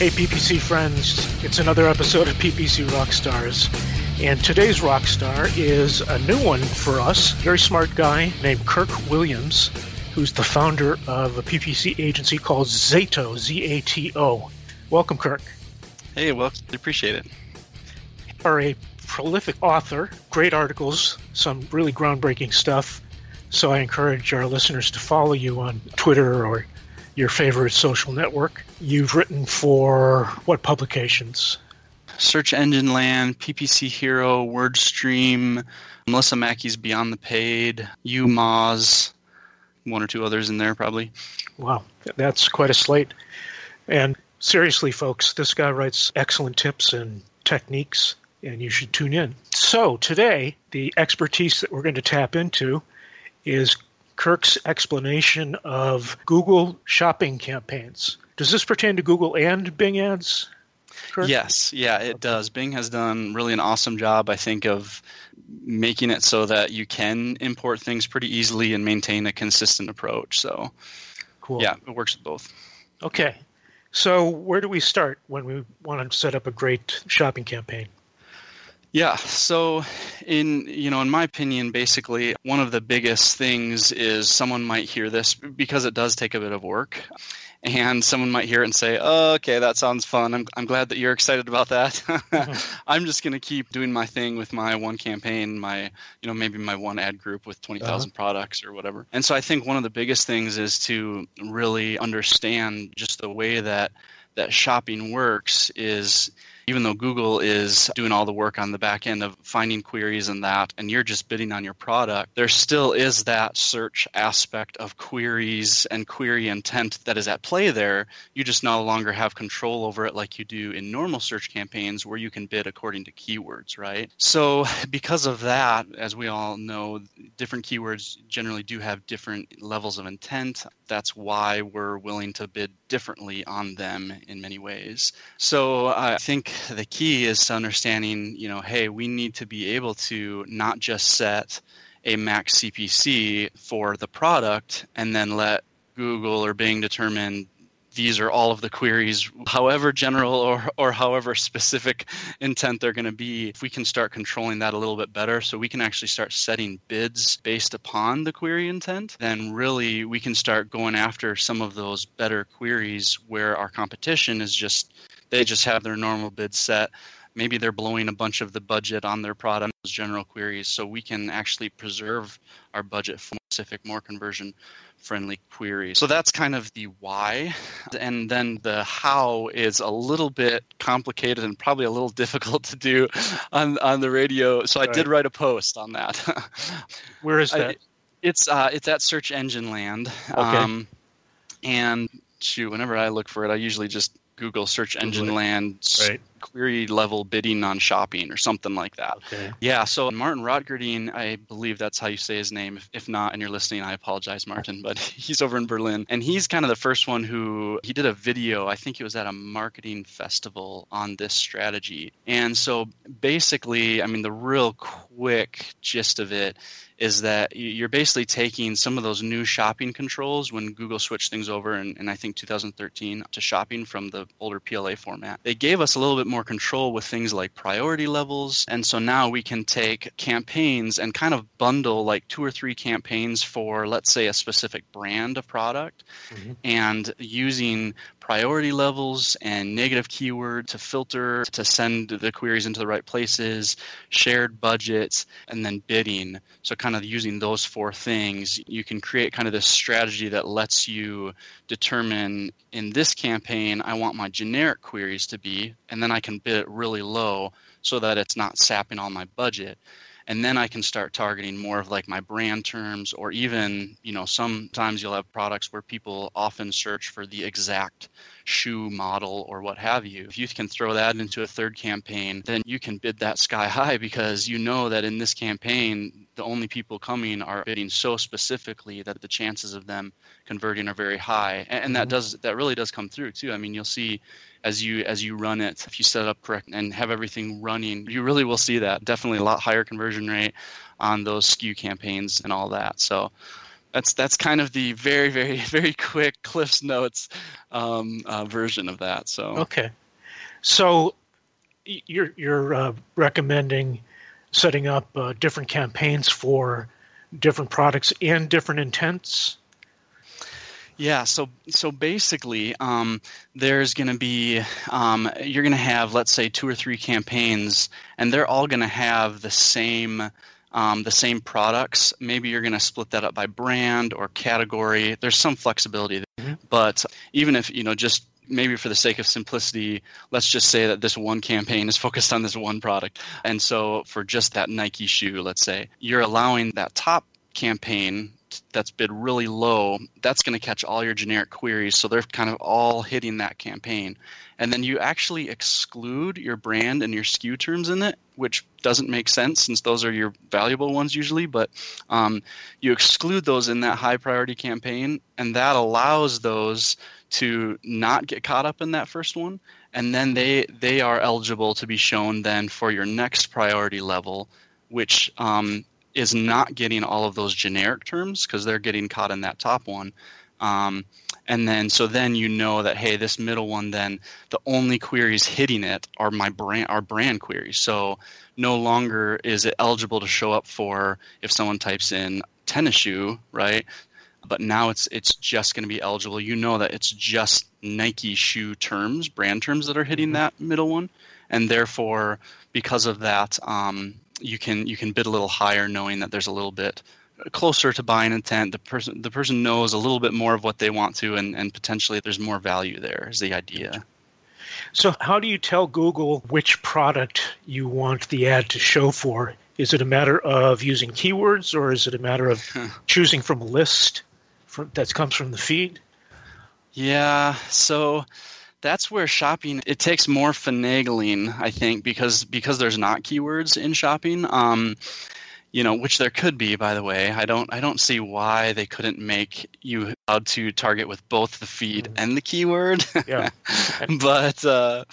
Hey, PPC friends, it's another episode of PPC Rockstars. And today's rock star is a new one for us. Very smart guy named Kirk Williams, who's the founder of a PPC agency called Zato, Z A T O. Welcome, Kirk. Hey, well, appreciate it. You are a prolific author, great articles, some really groundbreaking stuff. So I encourage our listeners to follow you on Twitter or your favorite social network. You've written for what publications? Search Engine Land, PPC Hero, WordStream, Melissa Mackey's Beyond the Paid, YouMoz, one or two others in there probably. Wow, that's quite a slate. And seriously, folks, this guy writes excellent tips and techniques, and you should tune in. So, today, the expertise that we're going to tap into is Kirk's explanation of Google shopping campaigns. Does this pertain to Google and Bing ads? Kirk? Yes, yeah, it okay. does. Bing has done really an awesome job, I think, of making it so that you can import things pretty easily and maintain a consistent approach. So, cool. Yeah, it works with both. Okay. So, where do we start when we want to set up a great shopping campaign? Yeah, so in you know in my opinion basically one of the biggest things is someone might hear this because it does take a bit of work and someone might hear it and say, oh, "Okay, that sounds fun. I'm I'm glad that you're excited about that. mm-hmm. I'm just going to keep doing my thing with my one campaign, my you know maybe my one ad group with 20,000 uh-huh. products or whatever." And so I think one of the biggest things is to really understand just the way that that shopping works is even though Google is doing all the work on the back end of finding queries and that, and you're just bidding on your product, there still is that search aspect of queries and query intent that is at play there. You just no longer have control over it like you do in normal search campaigns where you can bid according to keywords, right? So, because of that, as we all know, different keywords generally do have different levels of intent. That's why we're willing to bid differently on them in many ways. So, I think the key is to understanding, you know, hey, we need to be able to not just set a max CPC for the product and then let Google or Bing determine these are all of the queries, however general or, or however specific intent they're going to be. If we can start controlling that a little bit better, so we can actually start setting bids based upon the query intent, then really we can start going after some of those better queries where our competition is just they just have their normal bid set. Maybe they're blowing a bunch of the budget on their product general queries, so we can actually preserve our budget for specific, more conversion friendly queries. So that's kind of the why. And then the how is a little bit complicated and probably a little difficult to do on, on the radio. So I did write a post on that. Where is that? I, it's uh, it's at Search Engine Land. Okay. Um, and shoot, whenever I look for it, I usually just Google search engine Google land right. Query level bidding on shopping or something like that. Okay. Yeah, so Martin Roettgerding, I believe that's how you say his name. If, if not, and you're listening, I apologize, Martin, but he's over in Berlin. And he's kind of the first one who he did a video, I think it was at a marketing festival on this strategy. And so basically, I mean, the real quick gist of it is that you're basically taking some of those new shopping controls when Google switched things over in, in, I think 2013 to shopping from the older PLA format. They gave us a little bit more control with things like priority levels. And so now we can take campaigns and kind of bundle like two or three campaigns for, let's say, a specific brand of product mm-hmm. and using priority levels and negative keyword to filter to send the queries into the right places, shared budgets, and then bidding. So, kind of using those four things, you can create kind of this strategy that lets you determine in this campaign, I want my generic queries to be, and then I can bid it really low so that it's not sapping all my budget. and then I can start targeting more of like my brand terms, or even you know sometimes you'll have products where people often search for the exact shoe model or what have you. If you can throw that into a third campaign, then you can bid that sky high because you know that in this campaign, the only people coming are bidding so specifically that the chances of them converting are very high. And, that mm-hmm. does that really does come through too. I mean, you'll see as you as you run it, if you set it up correct and have everything running, you really will see that. Definitely a lot higher conversion rate on those SKU campaigns and all that. So that's that's kind of the very very very quick Cliff's Notes um, uh, version of that. So okay, so you're you're uh, recommending setting up uh, different campaigns for different products and different intents. Yeah, so so basically, um, there's going to be um, you're going to have let's say two or three campaigns, and they're all going to have the same um, the same products. Maybe you're going to split that up by brand or category. There's some flexibility, mm-hmm. but even if you know just maybe for the sake of simplicity, let's just say that this one campaign is focused on this one product. And so for just that Nike shoe, let's say, you're allowing that top campaign that's bid really low, that's going to catch all your generic queries. So they're kind of all hitting that campaign. And then you actually exclude your brand and your SKU terms in it, which doesn't make sense since those are your valuable ones usually. But um, you exclude those in that high priority campaign, and that allows those to not get caught up in that first one. And then they, they are eligible to be shown then for your next priority level, which um, is not getting all of those generic terms because they're getting caught in that top one. Um, and then so then you know that hey, this middle one then the only queries hitting it are my brand are brand queries. So no longer is it eligible to show up for if someone types in tennis shoe, right? But now it's it's just going to be eligible. You know that it's just Nike shoe terms, brand terms that are hitting mm-hmm. that middle one, and therefore because of that, um, you can you can bid a little higher, knowing that there's a little bit closer to buying intent. The person the person knows a little bit more of what they want to, and and potentially there's more value there. Is the idea. So, how do you tell Google which product you want the ad to show for? Is it a matter of using keywords, or is it a matter of choosing from a list from, that comes from the feed? Yeah. So that's where shopping it takes more finagling i think because because there's not keywords in shopping um, you know which there could be by the way i don't i don't see why they couldn't make you allowed to target with both the feed mm-hmm. and the keyword yeah but uh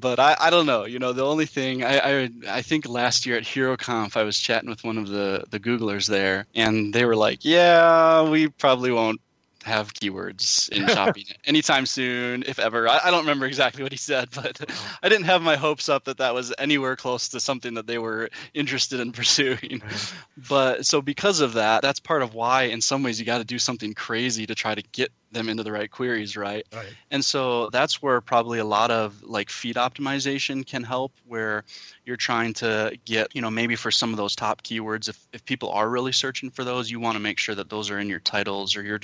but I, I don't know. You know, the only thing I, I I think last year at HeroConf I was chatting with one of the the Googlers there, and they were like, "Yeah, we probably won't have keywords in shopping anytime soon, if ever. I, I, don't remember exactly what he said, but oh. I didn't have my hopes up that that was anywhere close to something that they were interested in pursuing. But so because of that, that's part of why, in some ways, you got to do something crazy to try to get them into the right queries, right? right? And so that's where probably a lot of like feed optimization can help, where you're trying to get, you know, maybe for some of those top keywords, if, if people are really searching for those, you want to make sure that those are in your titles or your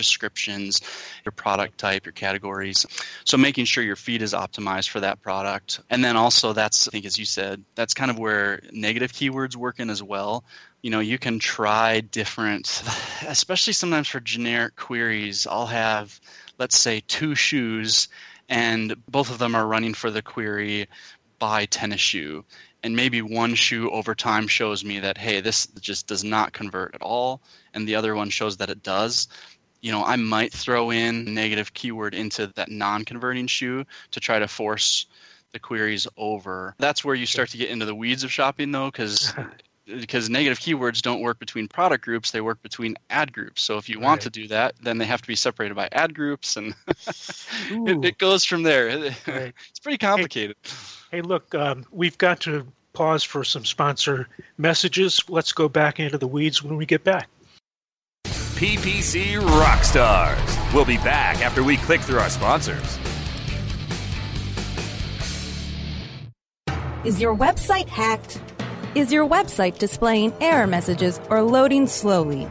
your product type, your categories. So making sure your feed is optimized for that product. And then also that's, I think, as you said, that's kind of where negative keywords work in as well you know you can try different especially sometimes for generic queries i'll have let's say two shoes and both of them are running for the query buy tennis shoe and maybe one shoe over time shows me that hey this just does not convert at all and the other one shows that it does you know i might throw in negative keyword into that non-converting shoe to try to force the queries over. That's where you start to get into the weeds of shopping though because because negative keywords don't work between product groups they work between ad groups. So if you want right. to do that then they have to be separated by ad groups and it, it, goes from there. Right. it's pretty complicated. Hey, hey look um, we've got to pause for some sponsor messages. Let's go back into the weeds when we get back ppc rockstars we'll be back after we click through our sponsors is your website hacked is your website displaying error messages or loading slowly?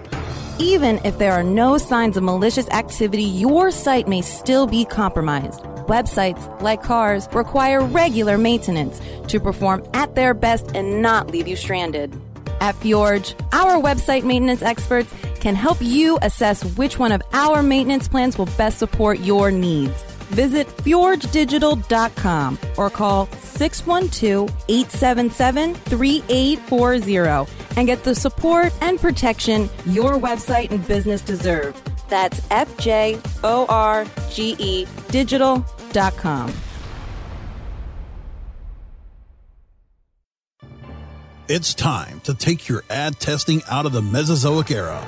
Even if there are no signs of malicious activity, your site may still be compromised. Websites, like cars, require regular maintenance to perform at their best and not leave you stranded. At Fjorge, our website maintenance experts can help you assess which one of our maintenance plans will best support your needs. Visit fjorgedigital.com or call 612-877-3840 and get the support and protection your website and business deserve. That's F-J-O-R-G-E digital.com. It's time to take your ad testing out of the Mesozoic era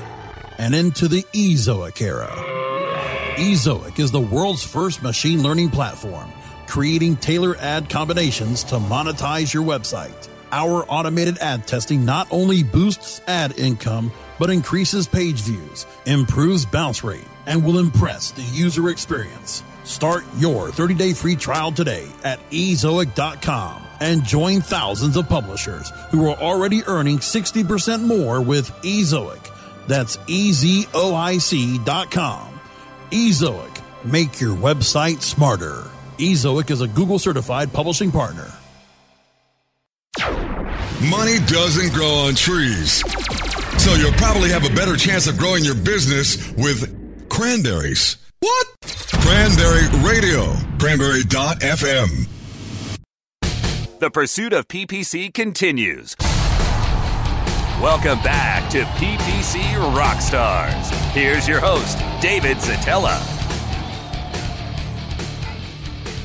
and into the Ezoic era. Ezoic is the world's first machine learning platform, creating tailor ad combinations to monetize your website. Our automated ad testing not only boosts ad income, but increases page views, improves bounce rate, and will impress the user experience. Start your 30 day free trial today at ezoic.com and join thousands of publishers who are already earning 60% more with Ezoic. That's ezoic.com. Ezoic, make your website smarter. Ezoic is a Google certified publishing partner. Money doesn't grow on trees. So you'll probably have a better chance of growing your business with cranberries. What? Cranberry Radio. Cranberry.fm. The pursuit of PPC continues. Welcome back to PPC Rockstars. Here's your host, David Szetela.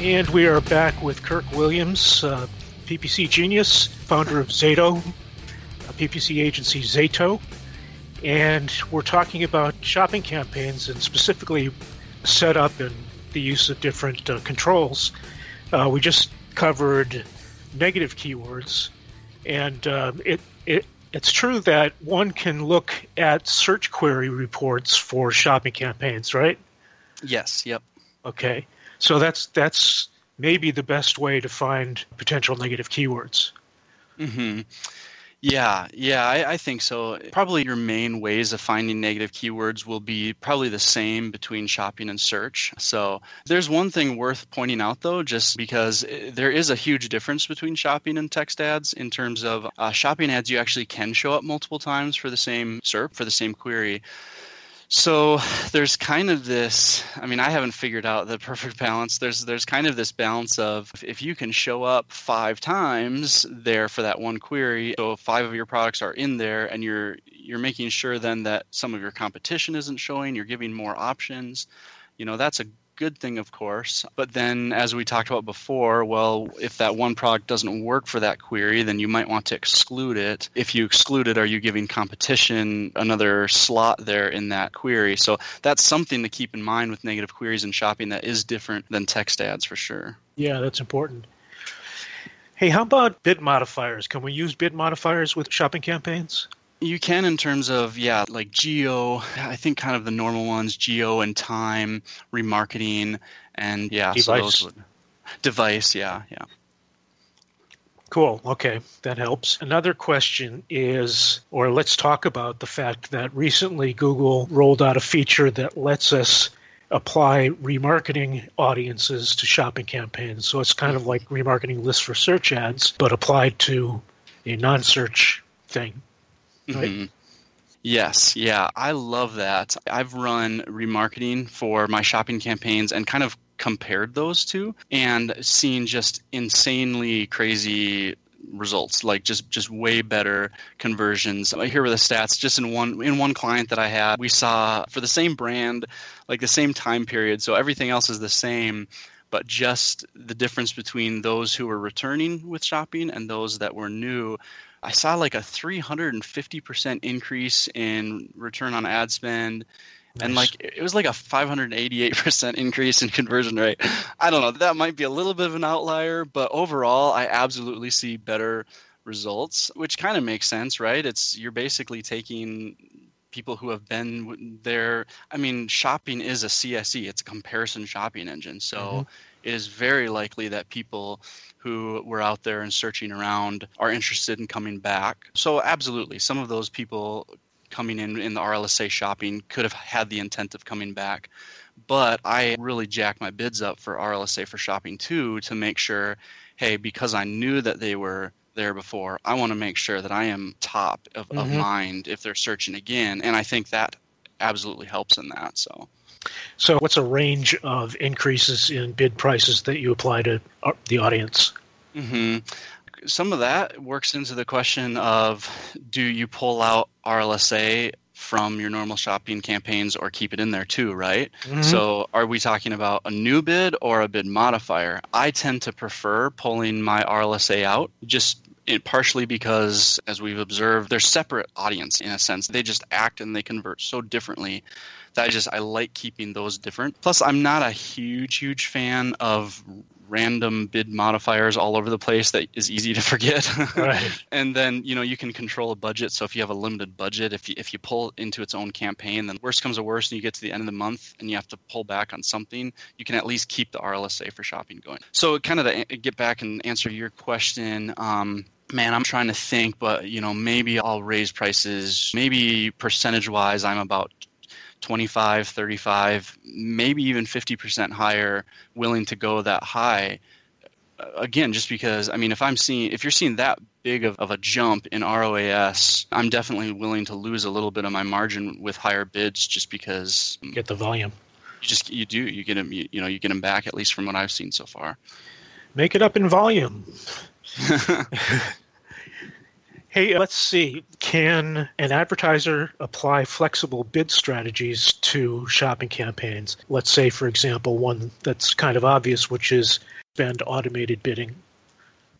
And we are back with Kirk Williams, uh, PPC genius, founder of Zato, a PPC agency Zato. And we're talking about shopping campaigns and specifically setup and the use of different uh, controls. Uh, we just covered negative keywords, and it, it it's true that one can look at search query reports for shopping campaigns, right? Yes. Yep. Okay. So that's that's maybe the best way to find potential negative keywords. Hmm. Yeah, yeah, I, I, think so. Probably your main ways of finding negative keywords will be probably the same between shopping and search. So there's one thing worth pointing out though, just because eh, there is a huge difference between shopping and text ads in terms of uh, shopping ads, you actually can show up multiple times for the same SERP, for the same query. So there's kind of this. I mean, I haven't figured out the perfect balance. There's there's kind of this balance of if you can show up five times there for that one query, so five of your products are in there, and you're you're making sure then that some of your competition isn't showing. You're giving more options. You know, that's a good thing, of course. But then, as we talked about before, well, if that one product doesn't work for that query, then you might want to exclude it. If you exclude it, are you giving competition another slot there in that query? So that's something to keep in mind with negative queries and shopping that is different than text ads for sure. Yeah, that's important. Hey, how about bid modifiers? Can we use bid modifiers with shopping campaigns? You can in terms of yeah, like geo. I think kind of the normal ones: geo and time, remarketing, and yeah, device. so those would device. Yeah, yeah. Cool. Okay, that helps. Another question is, or let's talk about the fact that recently Google rolled out a feature that lets us apply remarketing audiences to shopping campaigns. So it's kind of like remarketing lists for search ads, but applied to a non search thing. Right? Mm-hmm. Yes, yeah, I love that. I've run remarketing for my shopping campaigns and kind of compared those two and seen just insanely crazy results like just just way better conversions here were the stats just in one in one client that i had we saw for the same brand like the same time period so everything else is the same but just the difference between those who were returning with shopping and those that were new I saw like a 350% increase in return on ad spend. Nice. And like it was like a 588% increase in conversion rate. I don't know. That might be a little bit of an outlier, but overall, I absolutely see better results, which kind of makes sense, right? It's you're basically taking people who have been there. I mean, shopping is a CSE; it's a comparison shopping engine. So mm-hmm. it is very likely that people who were out there and searching around are interested in coming back. So, absolutely, some of those people coming in in the RLSA shopping could have had the intent of coming back. But I really jacked my bids up for RLSA for shopping too to make sure, hey, because I knew that they were there before. I want to make sure that I am top of, mm-hmm. of mind if they're searching again. And I think that absolutely helps in that. So. So, what's a range of increases in bid prices that you apply to uh, the audience? Mm-hmm. Some of that works into the question of do you pull out RLSA from your normal shopping campaigns or keep it in there too, right? Mm-hmm. So, are we talking about a new bid or a bid modifier? I tend to prefer pulling my RLSA out just partially because, as we've observed, they're separate audience in a sense. They just act and they convert so differently that I just I like keeping those different. Plus, I'm not a huge, huge fan of random bid modifiers all over the place that is easy to forget. Right. and then you know you can control a budget. So if you have a limited budget, if you if you pull into its own campaign, then worst comes to worst, and you get to the end of the month and you have to pull back on something, you can at least keep the RLSA for shopping going. So kind of to get back and answer your question. Um, man, I'm trying to think, but you know, maybe I'll raise prices. Maybe percentage wise, I'm about 25, 35, maybe even 50% higher, willing to go that high. Again, just because I mean, if I'm seeing, if you're seeing that big of, of a jump in ROAS, I'm definitely willing to lose a little bit of my margin with higher bids, just because um, get the volume. You just you do you get them you, you know you get them back at least from what I've seen so far. Make it up in volume. Hey, let's see. Can an advertiser apply flexible bid strategies to shopping campaigns? Let's say, for example, one that's kind of obvious, which is spend automated bidding.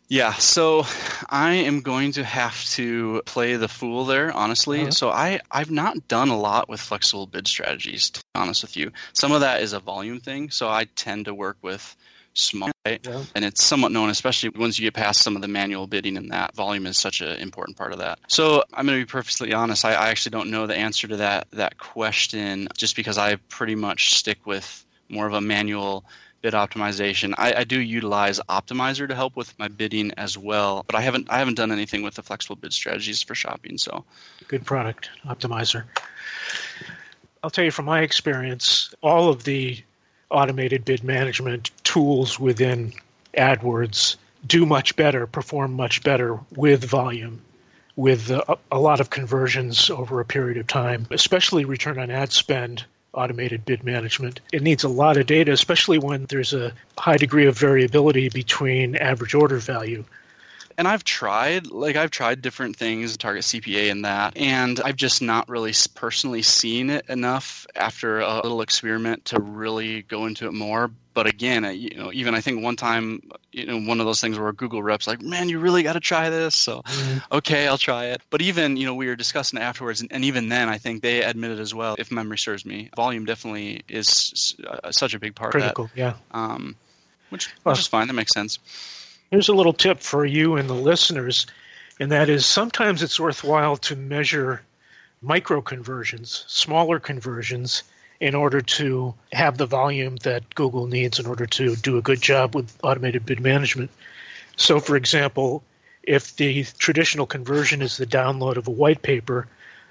Yeah, so I am going to have to play the fool there, honestly. Uh-huh. So I, I've not done a lot with flexible bid strategies, to be honest with you. Some of that is a volume thing, so I tend to work with small, right? yeah. and it's somewhat known, especially once you get past some of the manual bidding, and that volume is such an important part of that. So I'm going to be perfectly honest. I, I actually don't know the answer to that that question, just because I pretty much stick with more of a manual bid optimization. I, I, do utilize Optmyzr to help with my bidding as well, but I haven't I haven't done anything with the flexible bid strategies for shopping. So, good product, Optmyzr. I'll tell you from my experience, all of the automated bid management tools within AdWords do much better, perform much better with volume, with a, a lot of conversions over a period of time, especially return on ad spend automated bid management. It needs a lot of data, especially when there's a high degree of variability between average order value and I've tried, like I've tried different things, target CPA and that, and I've just not really personally seen it enough after a little experiment to really go into it more. But again, you know, even I think one time, you know, one of those things where Google reps like, "Man, you really got to try this." So, mm-hmm. okay, I'll try it. But even you know, we were discussing it afterwards, and, and even then, I think they admitted as well, if memory serves me, volume definitely is uh, such a big part Critical, of that. yeah. Um, which, which is fine. That makes sense. Here's a little tip for you and the listeners, and that is sometimes it's worthwhile to measure micro conversions, smaller conversions, in order to have the volume that Google needs in order to do a good job with automated bid management. So, for example, if the traditional conversion is the download of a white paper,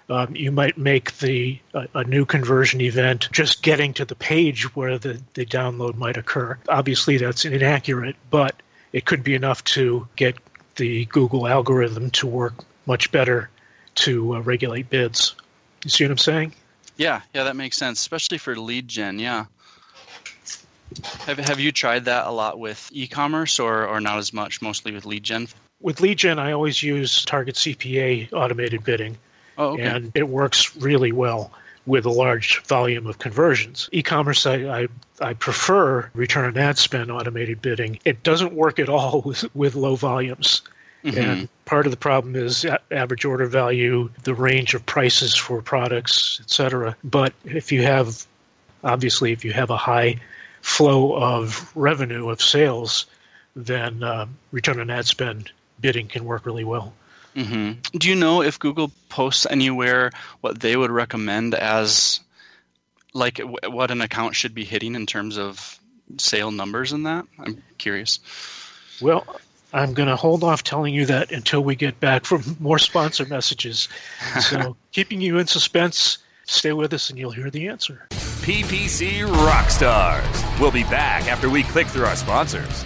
um, you might make the uh, a new conversion event just getting to the page where the, the download might occur. Obviously, that's inaccurate, but it could be enough to get the Google algorithm to work much better to uh, regulate bids. You see what I'm saying? Yeah, yeah, that makes sense, especially for lead gen. Yeah. Have Have you tried that a lot with e-commerce, or or not as much? Mostly with lead gen. With lead gen, I always use Target CPA automated bidding, oh, okay. and it works really well with a large volume of conversions. E-commerce, I, I, I, prefer return on ad spend automated bidding. It doesn't work at all with, with low volumes. Mm-hmm. And part of the problem is average order value, the range of prices for products, etc. But if you have, obviously, if you have a high flow of revenue of sales, then uh, return on ad spend bidding can work really well. Mm-hmm. Do you know if Google posts anywhere what they would recommend as like what an account should be hitting in terms of sale numbers and that? I'm curious. Well, I'm going to hold off telling you that until we get back from more sponsor messages. So, keeping you in suspense, stay with us and you'll hear the answer. PPC Rockstars. We'll be back after we click through our sponsors.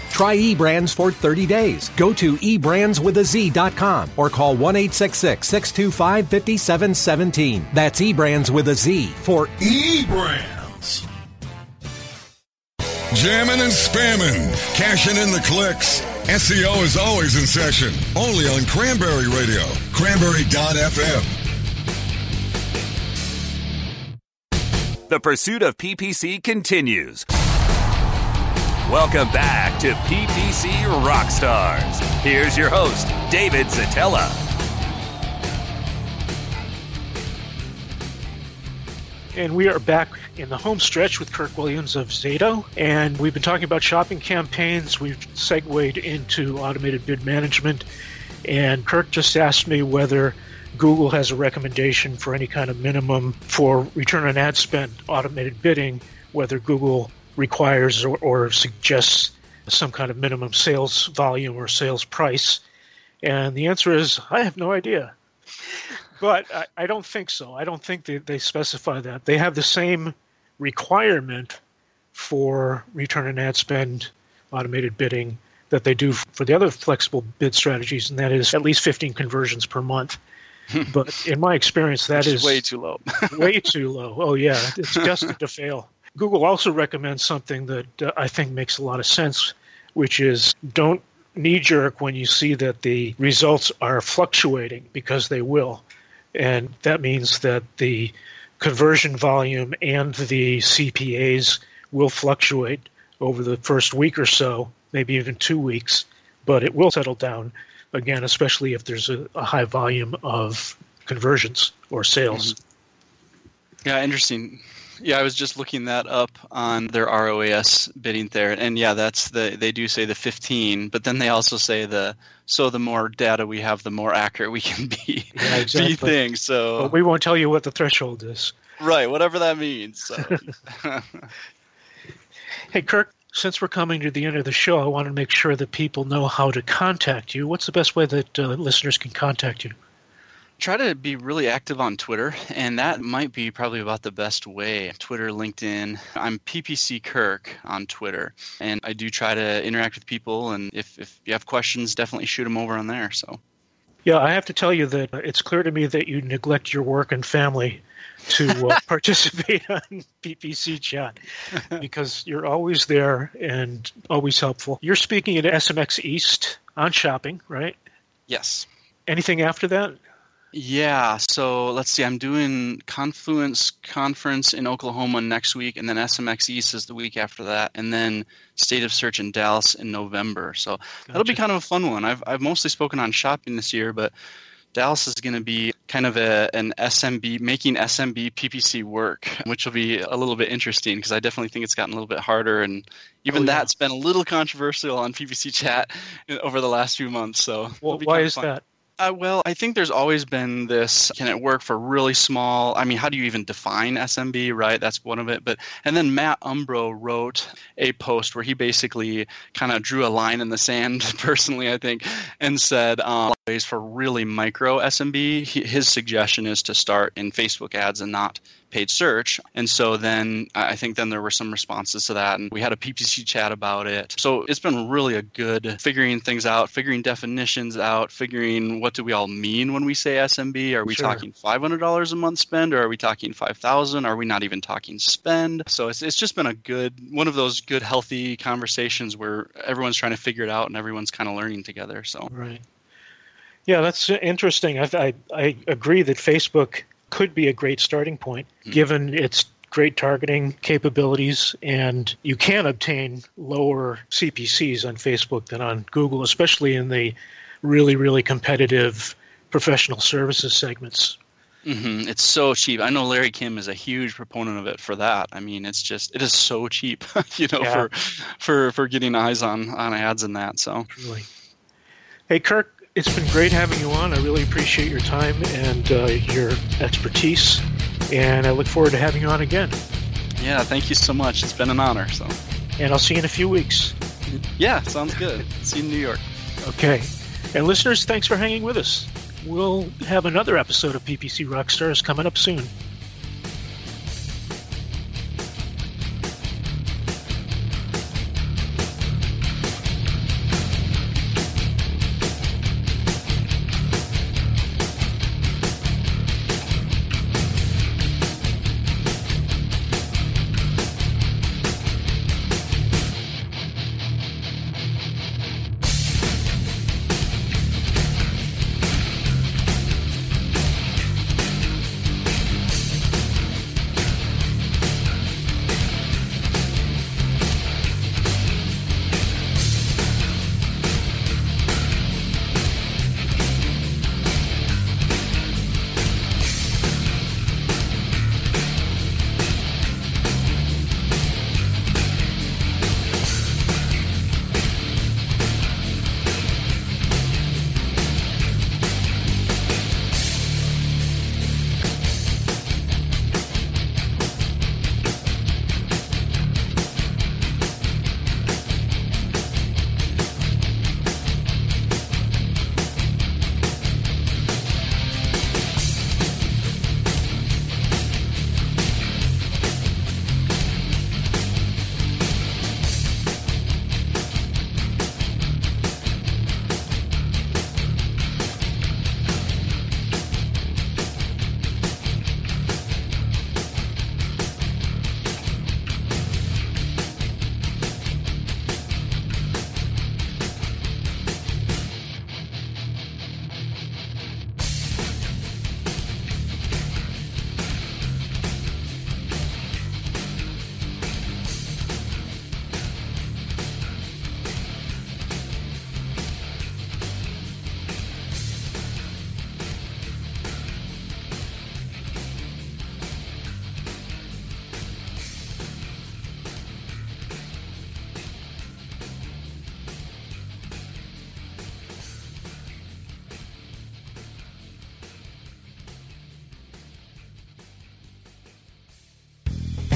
Try eBrands for 30 days. Go to eBrandsWithAZ.com or call 1 625 5717. That's eBrands with a Z for eBrands. Jamming and spamming, cashing in the clicks. SEO is always in session. Only on Cranberry Radio, cranberry.fm. The pursuit of PPC continues. Welcome back to PPC Rockstars. Here's your host, David Szetela. And we are back in the home stretch with Kirk Williams of Zato. And we've been talking about shopping campaigns. We've segued into automated bid management. And Kirk just asked me whether Google has a recommendation for any kind of minimum for return on ad spend automated bidding, whether Google requires or, or suggests some kind of minimum sales volume or sales price. And the answer is I have no idea but I, I, don't think so. I don't think they, they specify that. They have the same requirement for return on ad spend automated bidding that they do for the other flexible bid strategies, and that is at least 15 conversions per month. but in my experience, that is, is, way too low. way too low. Oh, yeah. It's destined to fail. Google also recommends something that uh, I think makes a lot of sense, which is don't knee jerk when you see that the results are fluctuating because they will. And that means that the conversion volume and the CPAs will fluctuate over the first week or so, maybe even two weeks, but it will settle down again, especially if there's a, a high volume of conversions or sales. Mm-hmm. Yeah, interesting. Yeah, I was just looking that up on their ROAS bidding there, and yeah, that's the they do say the 15, but then they also say the so the more data we have, the more accurate we can be. Yeah, exactly. thing. So but we won't tell you what the threshold is. Right, whatever that means. So. hey, Kirk. Since we're coming to the end of the show, I want to make sure that people know how to contact you. What's the best way that uh, listeners can contact you? Try to be really active on Twitter, and that might be probably about the best way. Twitter, LinkedIn. I'm PPC Kirk on Twitter, and I do try to interact with people. And if, if you have questions, definitely shoot them over on there. So. Yeah, I have to tell you that it's clear to me that you neglect your work and family to uh, participate on PPC chat because you're always there and always helpful. You're speaking at SMX East on shopping, right? Yes. Anything after that? Yeah, so let's see. I'm doing Confluence conference in Oklahoma next week, and then SMX East is the week after that, and then State of Search in Dallas in November. So gotcha. that'll be kind of a fun one. I've I've mostly spoken on shopping this year, but Dallas is going to be kind of a, an SMB, making SMB PPC work, which will be a little bit interesting because I definitely think it's gotten a little bit harder. And even oh, yeah. that's been a little controversial on PPC chat over the last few months. So well, why is fun. that? Uh, well, I think there's always been this can it work for really small? I mean, how do you even define SMB, right? That's one of it. But and then Matt Umbro wrote a post where he basically kind of drew a line in the sand, personally, I think, and said, um, ways for really micro SMB, his suggestion is to start in Facebook ads and not paid search. And so then I think then there were some responses to that, and we had a PPC chat about it. So it's been really a good figuring things out, figuring definitions out, figuring what do we all mean when we say SMB? Are we sure. talking $500 a month spend, or are we talking 5,000? Are we not even talking spend? So it's it's just been a good one of those good healthy conversations where everyone's trying to figure it out and everyone's kind of learning together. So right. Yeah, that's interesting. I, I, I agree that Facebook could be a great starting point mm-hmm. given its great targeting capabilities, and you can obtain lower CPCs on Facebook than on Google, especially in the really, really competitive professional services segments. Mm-hmm. It's so cheap. I know Larry Kim is a huge proponent of it for that. I mean, it's just it is so cheap, you know, yeah. for for for getting eyes on on ads and that. So, really. Hey, Kirk, it's been great having you on. I really appreciate your time and uh, your expertise, and I look forward to having you on again. Yeah, thank you so much. It's been an honor. So, and I'll see you in a few weeks. Yeah, sounds good. see you in New York. Okay, and listeners, thanks for hanging with us. We'll have another episode of PPC Rockstars coming up soon.